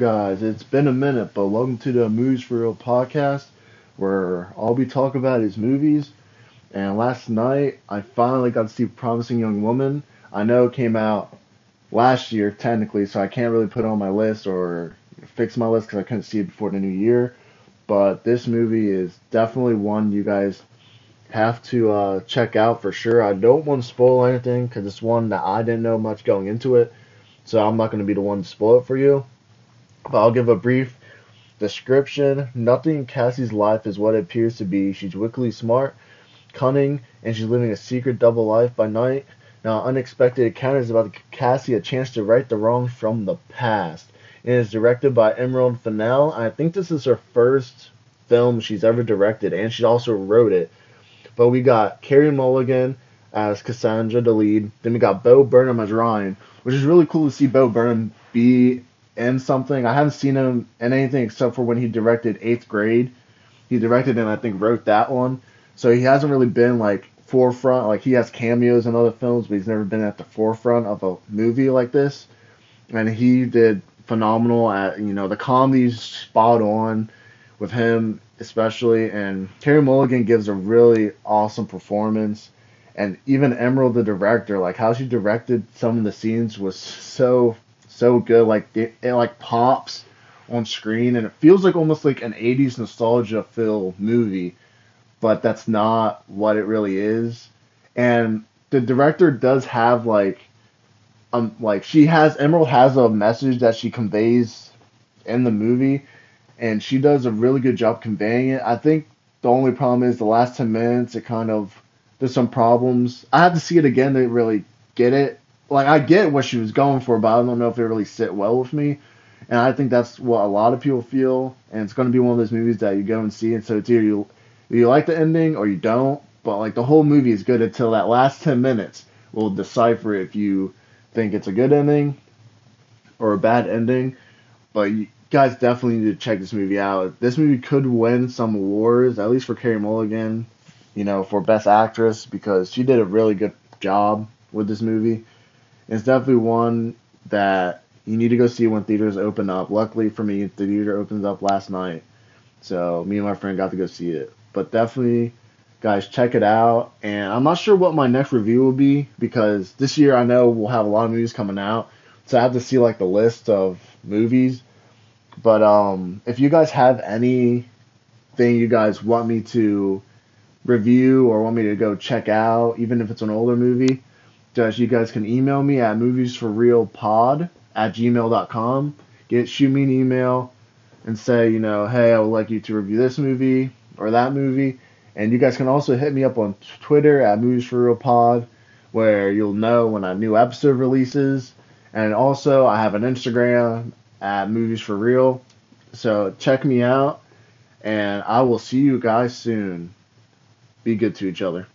guys? It's been a minute, but welcome to the Movies for Real podcast, where all we talk about is movies. And last night, I finally got to see Promising Young Woman. I know it came out last year, technically, so I can't really put it on my list or fix my list because I couldn't see it before the new year. But this movie is definitely one you guys have to uh, check out for sure. I don't want to spoil anything because it's one that I didn't know much going into it, so I'm not going to be the one to spoil it for you. But I'll give a brief description. Nothing in Cassie's life is what it appears to be. She's wickedly smart, cunning, and she's living a secret double life by night. Now, unexpected encounters about Cassie a chance to right the wrongs from the past. It is directed by Emerald Fennell. I think this is her first film she's ever directed, and she also wrote it. But we got Carey Mulligan as Cassandra, the lead. Then we got Bo Burnham as Ryan, which is really cool to see Bo Burnham be in something. I haven't seen him in anything except for when he directed Eighth Grade. He directed and I think wrote that one. So he hasn't really been like forefront. Like he has cameos in other films, but he's never been at the forefront of a movie like this. And he did phenomenal at you know the comedy's spot on with him especially, and Carey Mulligan gives a really awesome performance. And even Emerald, the director, like how she directed some of the scenes was so so good. Like it, it like pops on screen, and it feels like almost like an '80s nostalgia filled movie, but that's not what it really is. And the director does have like um like she has Emerald has a message that she conveys in the movie and she does a really good job conveying it. I think the only problem is the last 10 minutes, it kind of, there's some problems. I have to see it again to really get it. Like, I get what she was going for, but I don't know if it really sit well with me. And I think that's what a lot of people feel. And it's going to be one of those movies that you go and see. And so it's either you, you like the ending or you don't. But, like, the whole movie is good until that last 10 minutes will decipher if you think it's a good ending or a bad ending. But you, guys definitely need to check this movie out. This movie could win some awards, at least for Carey Mulligan, you know, for Best Actress, because she did a really good job with this movie. It's definitely one that you need to go see when theaters open up. Luckily for me, the theater opened up last night, so me and my friend got to go see it. But definitely, guys, check it out. And I'm not sure what my next review will be because this year I know we'll have a lot of movies coming out, so I have to see like the list of movies but um, if you guys have anything you guys want me to review or want me to go check out, even if it's an older movie, just you guys can email me at moviesforrealpod at gmail.com. Get shoot me an email and say, you know, hey, I would like you to review this movie or that movie. And you guys can also hit me up on Twitter at moviesforrealpod, where you'll know when a new episode releases. And also, I have an Instagram at Movies for Real. So check me out, and I will see you guys soon. Be good to each other.